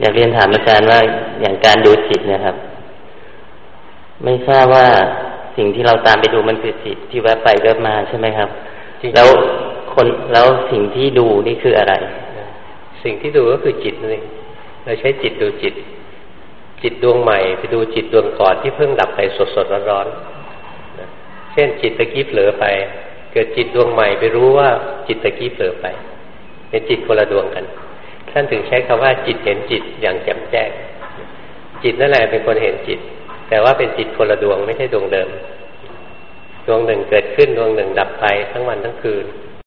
อยากเรียนถามอาจารย์ว่าอย่างการดูจิตนะครับ ไม่ทราบว่าสิ่งที่เราตามไปดูมันคือจิตที่แวบไปแวบมาใช่ไหมครับ แล้วคนแล้วสิ่งที่ดูนี่คืออะไร สิ่งที่ดูก็คือจิตนี่เราใช้จิตดูจิต จิตดวงใหม่ไปดูจิตดวงก่อนที่เพิ่งดับไปสดสดร้อนร้อนเช่นจิตตะกี้เผลอไป เกิดจิตดวงใหม่ไปรู้ว่าจิตตะกี้เผลอไป เป็นจิตคนละดวงกัน ท่านถึงใช้คำว่าจิตเห็นจิตอย่างแจ่มแจ้ง จิตนั่นแหละเป็นคนเห็นจิต แต่ว่าเป็นจิตคนละดวงไม่ใช่ดวงเดิม ดวงหนึ่งเกิดขึ้นดวงหนึ่งดับไปทั้งวันทั้งคืน